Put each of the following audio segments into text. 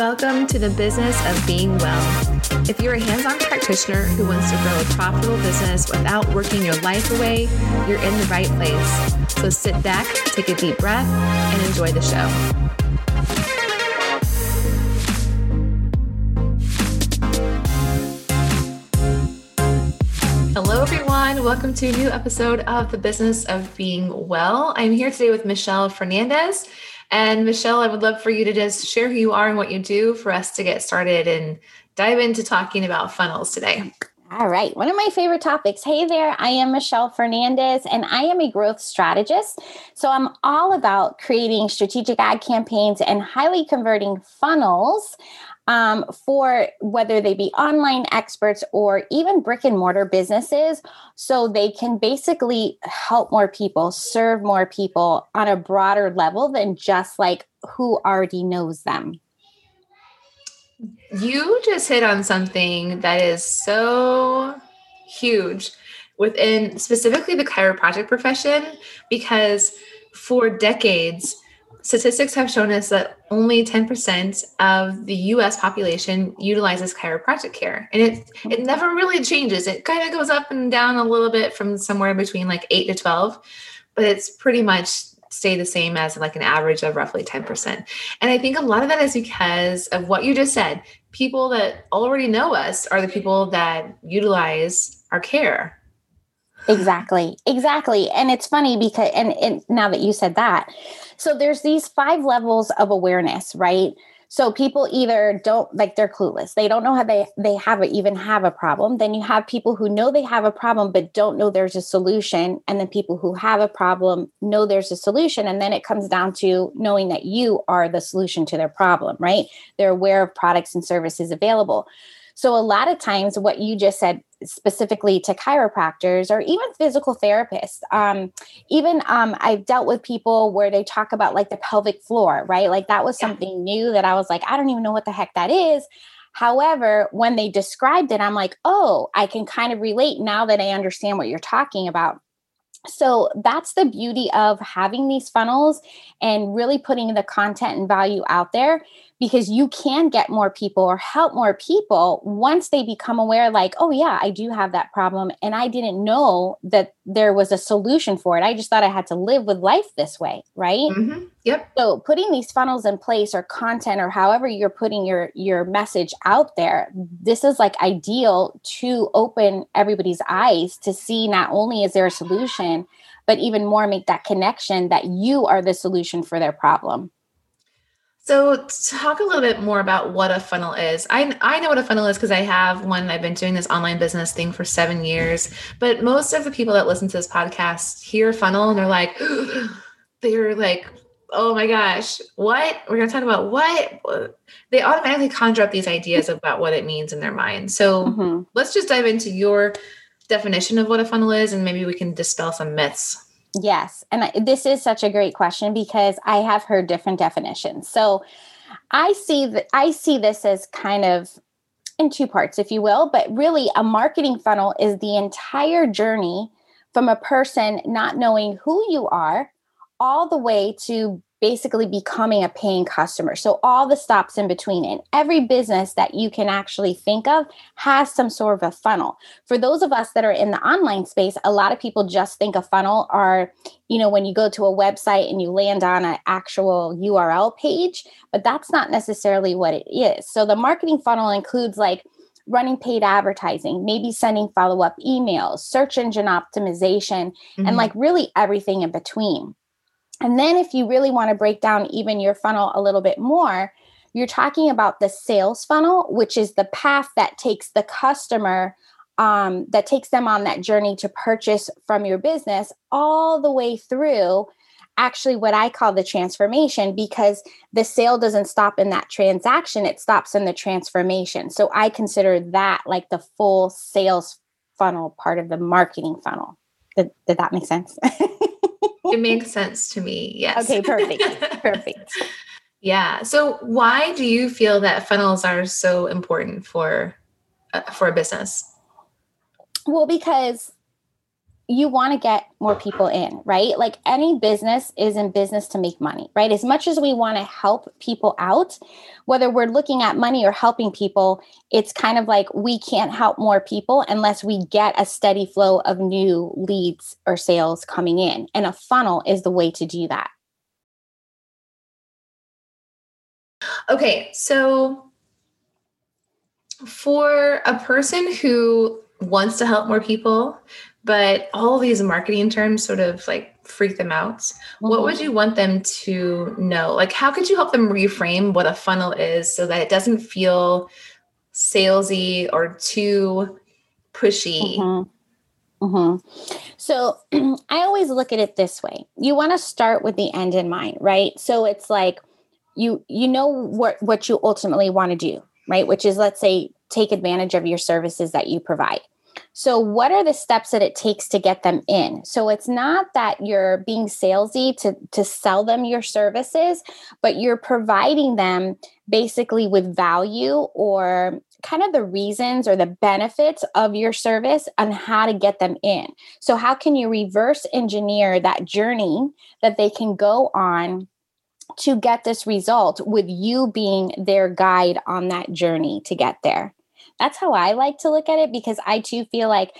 Welcome to the business of being well. If you're a hands on practitioner who wants to grow a profitable business without working your life away, you're in the right place. So sit back, take a deep breath, and enjoy the show. Hello, everyone. Welcome to a new episode of The Business of Being Well. I'm here today with Michelle Fernandez. And Michelle, I would love for you to just share who you are and what you do for us to get started and dive into talking about funnels today. All right. One of my favorite topics. Hey there, I am Michelle Fernandez and I am a growth strategist. So I'm all about creating strategic ad campaigns and highly converting funnels um, for whether they be online experts or even brick and mortar businesses. So they can basically help more people, serve more people on a broader level than just like who already knows them. You just hit on something that is so huge within specifically the chiropractic profession because for decades, statistics have shown us that only 10% of the US population utilizes chiropractic care. And it it mm-hmm. never really changes. It kind of goes up and down a little bit from somewhere between like 8 to 12, but it's pretty much stay the same as like an average of roughly 10%. And I think a lot of that is because of what you just said. People that already know us are the people that utilize our care. Exactly. Exactly. And it's funny because and, and now that you said that, so there's these five levels of awareness, right? So people either don't like they're clueless. They don't know how they they have a, even have a problem. Then you have people who know they have a problem but don't know there's a solution, and then people who have a problem know there's a solution, and then it comes down to knowing that you are the solution to their problem, right? They're aware of products and services available. So, a lot of times, what you just said specifically to chiropractors or even physical therapists, um, even um, I've dealt with people where they talk about like the pelvic floor, right? Like that was something new that I was like, I don't even know what the heck that is. However, when they described it, I'm like, oh, I can kind of relate now that I understand what you're talking about. So that's the beauty of having these funnels and really putting the content and value out there because you can get more people or help more people once they become aware like oh yeah i do have that problem and i didn't know that there was a solution for it. I just thought i had to live with life this way right? Mm-hmm. yep. So putting these funnels in place or content or however you're putting your your message out there this is like ideal to open everybody's eyes to see not only is there a solution but even more make that connection that you are the solution for their problem so, talk a little bit more about what a funnel is. I, I know what a funnel is because I have one. I've been doing this online business thing for seven years. But most of the people that listen to this podcast hear funnel and they're like, they're like, oh my gosh, what? We're going to talk about what? They automatically conjure up these ideas about what it means in their mind. So, mm-hmm. let's just dive into your definition of what a funnel is and maybe we can dispel some myths. Yes. And I, this is such a great question because I have heard different definitions. So I see that I see this as kind of in two parts, if you will, but really a marketing funnel is the entire journey from a person not knowing who you are all the way to basically becoming a paying customer. So all the stops in between and every business that you can actually think of has some sort of a funnel. For those of us that are in the online space, a lot of people just think a funnel are, you know, when you go to a website and you land on an actual URL page, but that's not necessarily what it is. So the marketing funnel includes like running paid advertising, maybe sending follow up emails, search engine optimization, mm-hmm. and like really everything in between. And then, if you really want to break down even your funnel a little bit more, you're talking about the sales funnel, which is the path that takes the customer, um, that takes them on that journey to purchase from your business all the way through actually what I call the transformation because the sale doesn't stop in that transaction, it stops in the transformation. So I consider that like the full sales funnel part of the marketing funnel. Did, did that make sense? it makes sense to me. Yes. Okay, perfect. perfect. Yeah. So why do you feel that funnels are so important for uh, for a business? Well, because you want to get more people in, right? Like any business is in business to make money, right? As much as we want to help people out, whether we're looking at money or helping people, it's kind of like we can't help more people unless we get a steady flow of new leads or sales coming in. And a funnel is the way to do that. Okay, so for a person who wants to help more people, but all these marketing terms sort of like freak them out. Mm-hmm. What would mm-hmm. you want them to know? Like, how could you help them reframe what a funnel is so that it doesn't feel salesy or too pushy? Mm-hmm. Mm-hmm. So I always look at it this way. You want to start with the end in mind, right? So it's like you you know what what you ultimately want to do, right? Which is let's say take advantage of your services that you provide. So, what are the steps that it takes to get them in? So, it's not that you're being salesy to, to sell them your services, but you're providing them basically with value or kind of the reasons or the benefits of your service and how to get them in. So, how can you reverse engineer that journey that they can go on? To get this result with you being their guide on that journey to get there that's how I like to look at it because I too feel like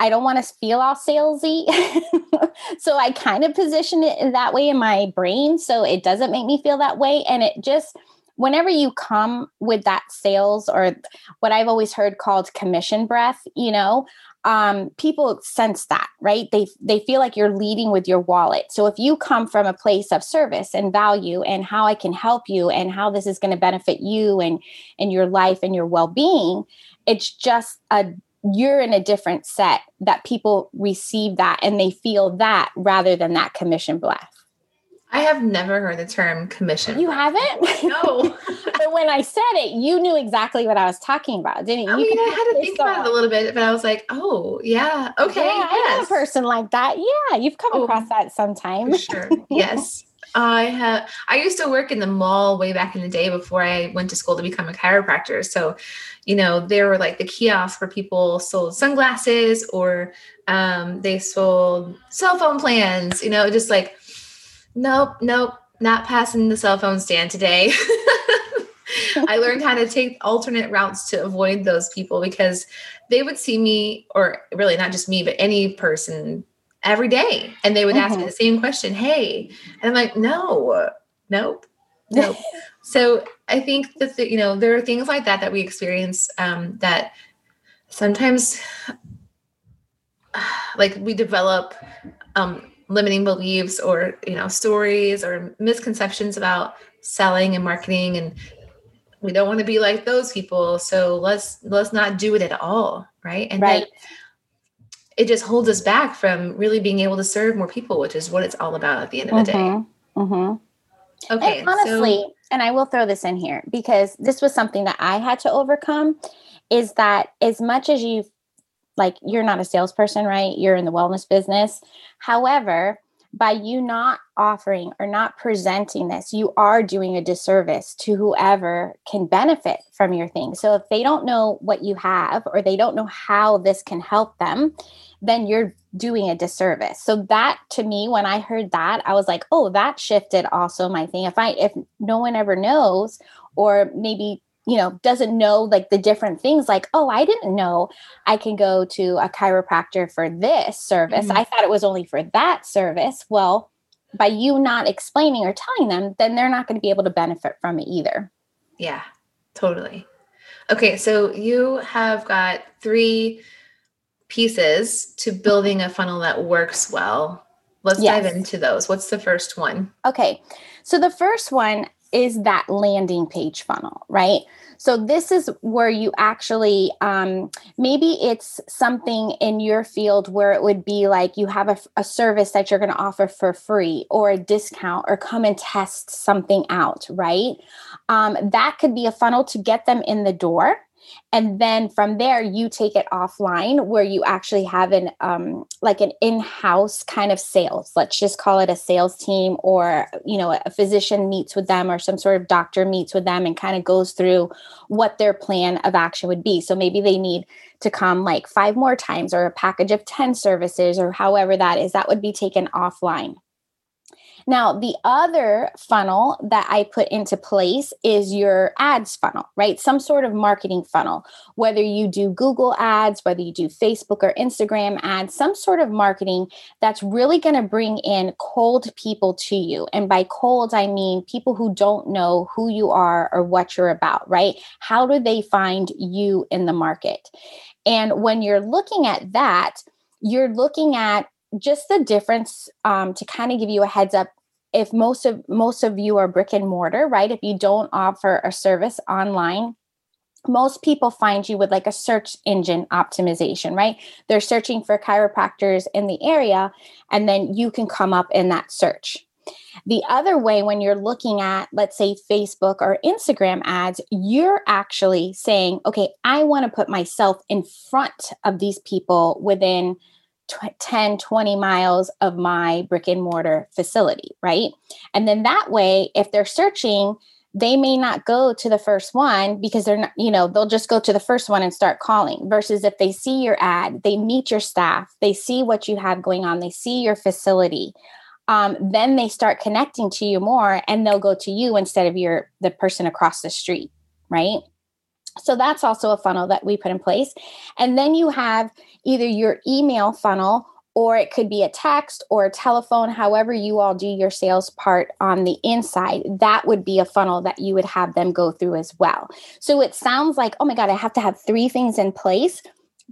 I don't want to feel all salesy. so I kind of position it that way in my brain so it doesn't make me feel that way. And it just, whenever you come with that sales or what I've always heard called commission breath, you know, um, people sense that, right? They they feel like you're leading with your wallet. So if you come from a place of service and value and how I can help you and how this is going to benefit you and and your life and your well-being, it's just a you're in a different set that people receive that and they feel that rather than that commission breath. I have never heard the term commission. You haven't? No. but when I said it, you knew exactly what I was talking about, didn't you? I mean, I had to think about it a little bit, but I was like, oh, yeah, okay. Yeah, yes. I know a person like that. Yeah, you've come oh, across that sometime. sure. Yes. I have I used to work in the mall way back in the day before I went to school to become a chiropractor. So, you know, there were like the kiosks where people sold sunglasses or um, they sold cell phone plans, you know, just like nope, nope, not passing the cell phone stand today. I learned how to take alternate routes to avoid those people because they would see me, or really not just me, but any person every day. And they would mm-hmm. ask me mm-hmm. the same question Hey, and I'm like, no, nope, nope. so I think that, the, you know, there are things like that that we experience um, that sometimes like we develop um, limiting beliefs or you know stories or misconceptions about selling and marketing and we don't want to be like those people so let's let's not do it at all right and right. it just holds us back from really being able to serve more people which is what it's all about at the end of the mm-hmm. day mm-hmm. okay and honestly so, and i will throw this in here because this was something that i had to overcome is that as much as you like you're not a salesperson, right? You're in the wellness business. However, by you not offering or not presenting this, you are doing a disservice to whoever can benefit from your thing. So if they don't know what you have or they don't know how this can help them, then you're doing a disservice. So that to me when I heard that, I was like, "Oh, that shifted also my thing. If I if no one ever knows or maybe you know doesn't know like the different things like oh i didn't know i can go to a chiropractor for this service. Mm-hmm. i thought it was only for that service. Well by you not explaining or telling them then they're not going to be able to benefit from it either. Yeah totally. Okay so you have got three pieces to building a funnel that works well. Let's yes. dive into those. What's the first one? Okay so the first one is that landing page funnel, right? So this is where you actually um, maybe it's something in your field where it would be like you have a, a service that you're going to offer for free or a discount or come and test something out, right? Um, that could be a funnel to get them in the door and then from there you take it offline where you actually have an um, like an in-house kind of sales. Let's just call it a sales team or you know a physician meets with them or some sort of doctor meets with them and kind of goes through what their plan of action would be. So maybe they need to come like five more times or a package of 10 services or however that is that would be taken offline now, the other funnel that I put into place is your ads funnel, right? Some sort of marketing funnel, whether you do Google ads, whether you do Facebook or Instagram ads, some sort of marketing that's really going to bring in cold people to you. And by cold, I mean people who don't know who you are or what you're about, right? How do they find you in the market? And when you're looking at that, you're looking at just the difference um, to kind of give you a heads up if most of most of you are brick and mortar right? If you don't offer a service online most people find you with like a search engine optimization right? They're searching for chiropractors in the area and then you can come up in that search. The other way, when you're looking at, let's say, Facebook or Instagram ads, you're actually saying, okay, I want to put myself in front of these people within 10, 20 miles of my brick and mortar facility, right? And then that way, if they're searching, they may not go to the first one because they're not, you know, they'll just go to the first one and start calling. Versus if they see your ad, they meet your staff, they see what you have going on, they see your facility. Um, then they start connecting to you more and they'll go to you instead of your the person across the street, right? So that's also a funnel that we put in place. And then you have either your email funnel or it could be a text or a telephone, however, you all do your sales part on the inside. That would be a funnel that you would have them go through as well. So it sounds like, oh my God, I have to have three things in place.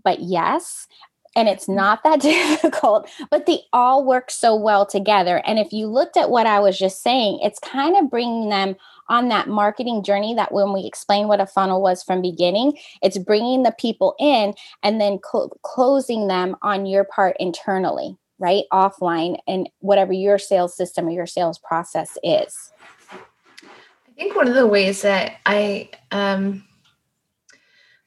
But yes, and it's not that difficult, but they all work so well together. And if you looked at what I was just saying, it's kind of bringing them on that marketing journey that when we explain what a funnel was from beginning it's bringing the people in and then cl- closing them on your part internally right offline and whatever your sales system or your sales process is i think one of the ways that i um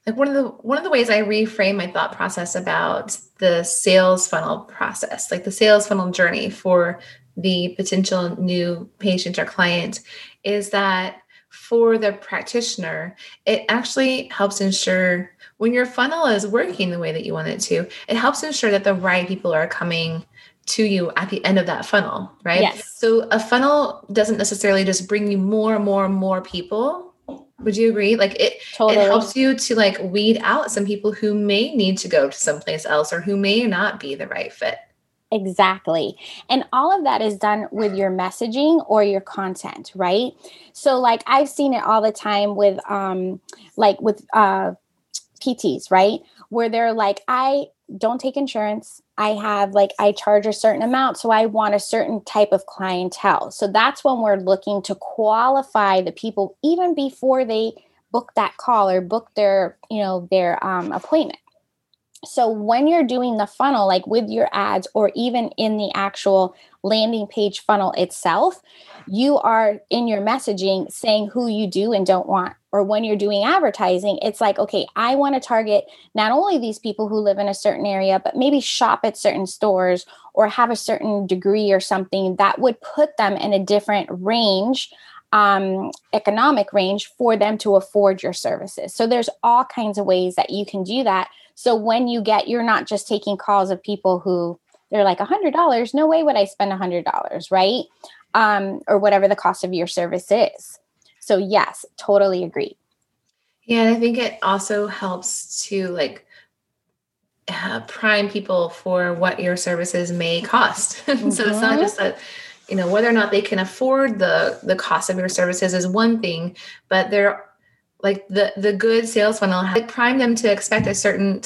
like one of the one of the ways i reframe my thought process about the sales funnel process like the sales funnel journey for the potential new patient or client is that for the practitioner, it actually helps ensure when your funnel is working the way that you want it to, it helps ensure that the right people are coming to you at the end of that funnel, right? Yes. So a funnel doesn't necessarily just bring you more and more and more people. Would you agree? Like it, totally. it helps you to like weed out some people who may need to go to someplace else or who may not be the right fit. Exactly. And all of that is done with your messaging or your content, right? So like I've seen it all the time with um like with uh PTs, right? Where they're like I don't take insurance. I have like I charge a certain amount so I want a certain type of clientele. So that's when we're looking to qualify the people even before they book that call or book their, you know, their um appointment so when you're doing the funnel, like with your ads or even in the actual landing page funnel itself, you are in your messaging saying who you do and don't want. Or when you're doing advertising, it's like, okay, I want to target not only these people who live in a certain area, but maybe shop at certain stores or have a certain degree or something that would put them in a different range um, economic range for them to afford your services. So there's all kinds of ways that you can do that so when you get, you're not just taking calls of people who they're like a hundred dollars. No way would I spend a hundred dollars, right? Um, or whatever the cost of your service is. So yes, totally agree. Yeah, and I think it also helps to like uh, prime people for what your services may cost. Mm-hmm. so it's not mm-hmm. just that you know whether or not they can afford the the cost of your services is one thing, but there like the the good sales funnel like prime them to expect a certain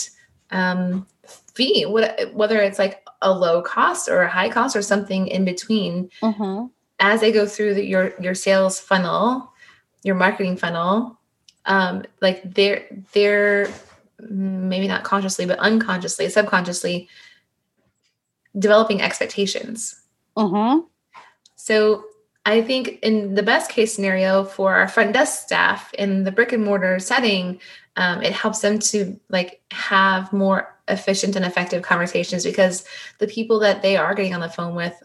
um, fee whether it's like a low cost or a high cost or something in between mm-hmm. as they go through the, your your sales funnel your marketing funnel um, like they're they're maybe not consciously but unconsciously subconsciously developing expectations mm-hmm. so I think in the best case scenario for our front desk staff in the brick and mortar setting, um, it helps them to like have more efficient and effective conversations because the people that they are getting on the phone with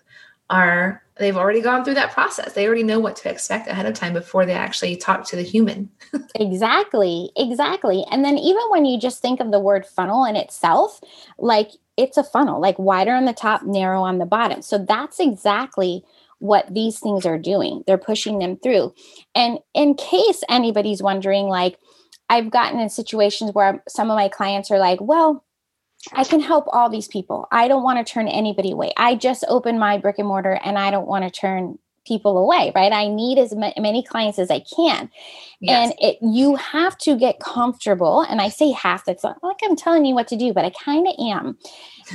are they've already gone through that process. They already know what to expect ahead of time before they actually talk to the human. exactly. Exactly. And then even when you just think of the word funnel in itself, like it's a funnel, like wider on the top, narrow on the bottom. So that's exactly what these things are doing. They're pushing them through. And in case anybody's wondering, like, I've gotten in situations where some of my clients are like, well, I can help all these people. I don't want to turn anybody away. I just opened my brick and mortar and I don't want to turn people away, right? I need as many clients as I can. Yes. And it you have to get comfortable and I say half that's not like I'm telling you what to do, but I kind of am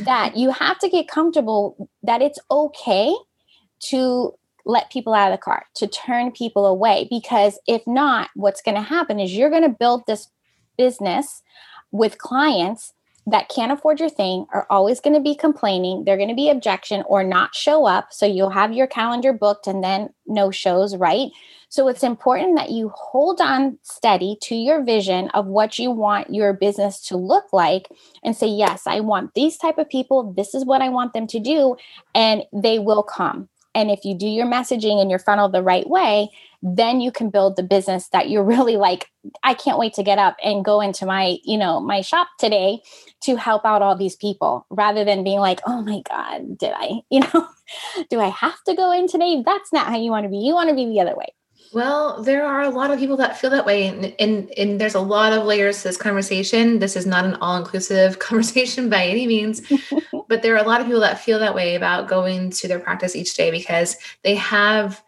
that you have to get comfortable that it's okay to let people out of the car, to turn people away because if not what's going to happen is you're going to build this business with clients that can't afford your thing are always going to be complaining. They're going to be objection or not show up. So you'll have your calendar booked and then no shows, right? So it's important that you hold on steady to your vision of what you want your business to look like and say, yes, I want these type of people. This is what I want them to do. And they will come. And if you do your messaging and your funnel the right way, then you can build the business that you're really like i can't wait to get up and go into my you know my shop today to help out all these people rather than being like oh my god did i you know do i have to go in today? That's not how you want to be. You want to be the other way well, there are a lot of people that feel that way, and, and, and there's a lot of layers to this conversation. This is not an all inclusive conversation by any means, but there are a lot of people that feel that way about going to their practice each day because they have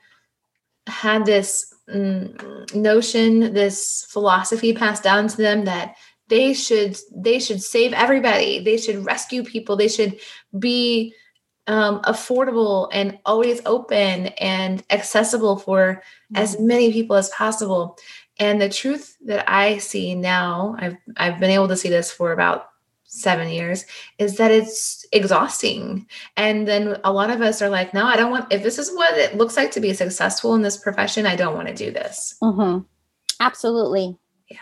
had this mm, notion, this philosophy passed down to them that they should they should save everybody. They should rescue people. They should be um, affordable and always open and accessible for mm-hmm. as many people as possible. And the truth that I see now, I've I've been able to see this for about seven years is that it's exhausting and then a lot of us are like no i don't want if this is what it looks like to be successful in this profession i don't want to do this mm-hmm. absolutely yeah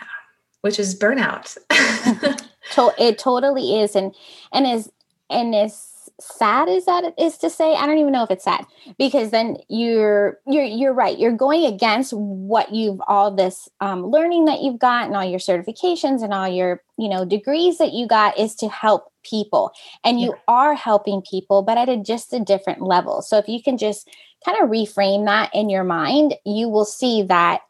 which is burnout it totally is and and is and is sad is that is to say i don't even know if it's sad because then you're you're you're right you're going against what you've all this um, learning that you've got and all your certifications and all your you know degrees that you got is to help people. And you yeah. are helping people but at a just a different level. So if you can just kind of reframe that in your mind you will see that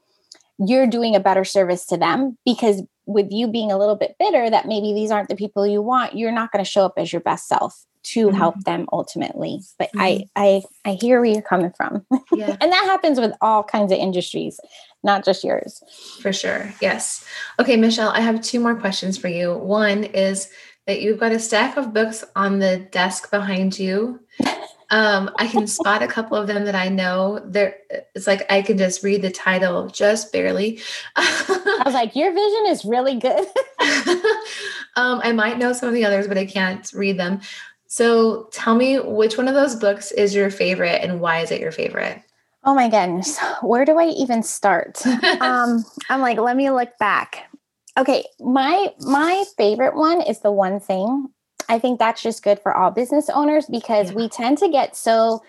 you're doing a better service to them because with you being a little bit bitter that maybe these aren't the people you want you're not going to show up as your best self to mm-hmm. help them ultimately but mm-hmm. i i i hear where you're coming from yeah. and that happens with all kinds of industries not just yours for sure yes okay michelle i have two more questions for you one is that you've got a stack of books on the desk behind you um, I can spot a couple of them that I know. There, it's like I can just read the title just barely. I was like, "Your vision is really good." um, I might know some of the others, but I can't read them. So tell me which one of those books is your favorite and why is it your favorite? Oh my goodness. Where do I even start? um, I'm like, let me look back. Okay, my my favorite one is the one thing. I think that's just good for all business owners because yeah. we tend to get so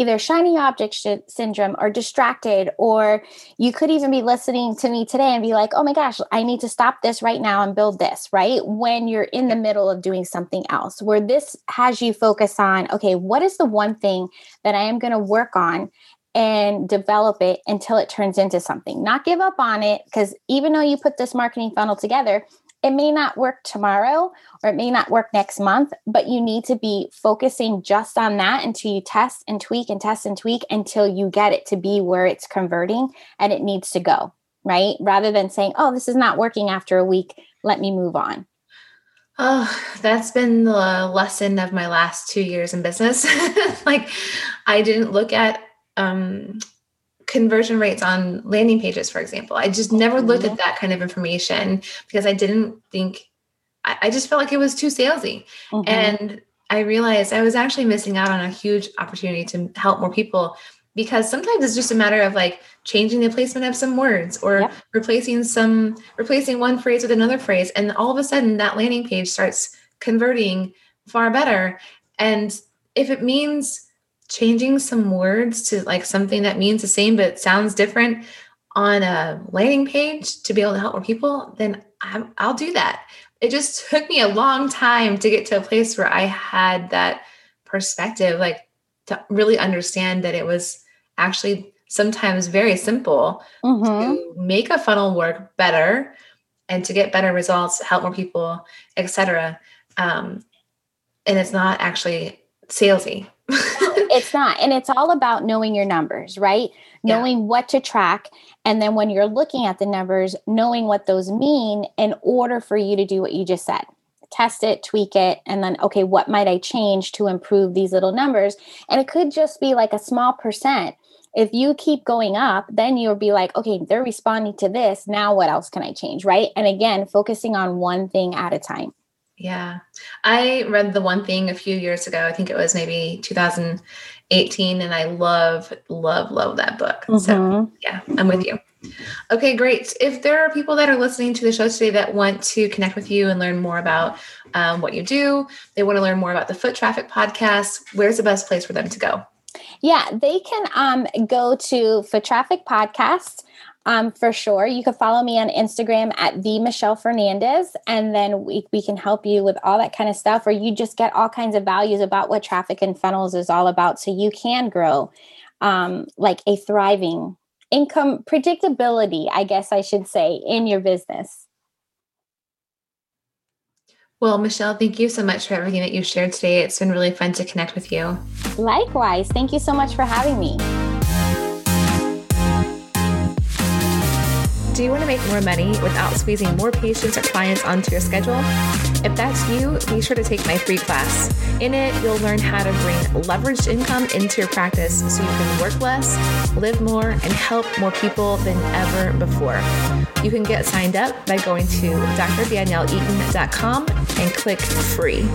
either shiny object sh- syndrome or distracted, or you could even be listening to me today and be like, oh my gosh, I need to stop this right now and build this, right? When you're in the middle of doing something else, where this has you focus on, okay, what is the one thing that I am going to work on? and develop it until it turns into something. Not give up on it because even though you put this marketing funnel together, it may not work tomorrow or it may not work next month, but you need to be focusing just on that until you test and tweak and test and tweak until you get it to be where it's converting and it needs to go, right? Rather than saying, oh, this is not working after a week, let me move on. Oh, that's been the lesson of my last two years in business. like, I didn't look at um, conversion rates on landing pages, for example. I just never looked at mm-hmm. that kind of information because I didn't think, I, I just felt like it was too salesy. Mm-hmm. And I realized I was actually missing out on a huge opportunity to help more people. because sometimes it's just a matter of like changing the placement of some words or yep. replacing some replacing one phrase with another phrase and all of a sudden that landing page starts converting far better and if it means changing some words to like something that means the same but sounds different on a landing page to be able to help more people then i will do that it just took me a long time to get to a place where i had that perspective like to really understand that it was actually sometimes very simple mm-hmm. to make a funnel work better and to get better results, help more people, etc. Um, and it's not actually salesy. it's not. And it's all about knowing your numbers, right? Knowing what to track. And then when you're looking at the numbers, knowing what those mean in order for you to do what you just said test it, tweak it, and then, okay, what might I change to improve these little numbers? And it could just be like a small percent. If you keep going up, then you'll be like, okay, they're responding to this. Now, what else can I change? Right. And again, focusing on one thing at a time. Yeah. I read the one thing a few years ago. I think it was maybe 2018. And I love, love, love that book. Mm-hmm. So, yeah, I'm with you. Okay, great. If there are people that are listening to the show today that want to connect with you and learn more about um, what you do, they want to learn more about the Foot Traffic podcast, where's the best place for them to go? Yeah, they can um, go to Foot Traffic Podcast um, for sure. You can follow me on Instagram at the Michelle Fernandez, and then we, we can help you with all that kind of stuff, or you just get all kinds of values about what traffic and funnels is all about so you can grow um, like a thriving income predictability, I guess I should say, in your business. Well, Michelle, thank you so much for everything that you shared today. It's been really fun to connect with you. Likewise. Thank you so much for having me. Do you want to make more money without squeezing more patients or clients onto your schedule? If that's you, be sure to take my free class. In it, you'll learn how to bring leveraged income into your practice so you can work less, live more, and help more people than ever before. You can get signed up by going to drdanielleeaton.com and click free.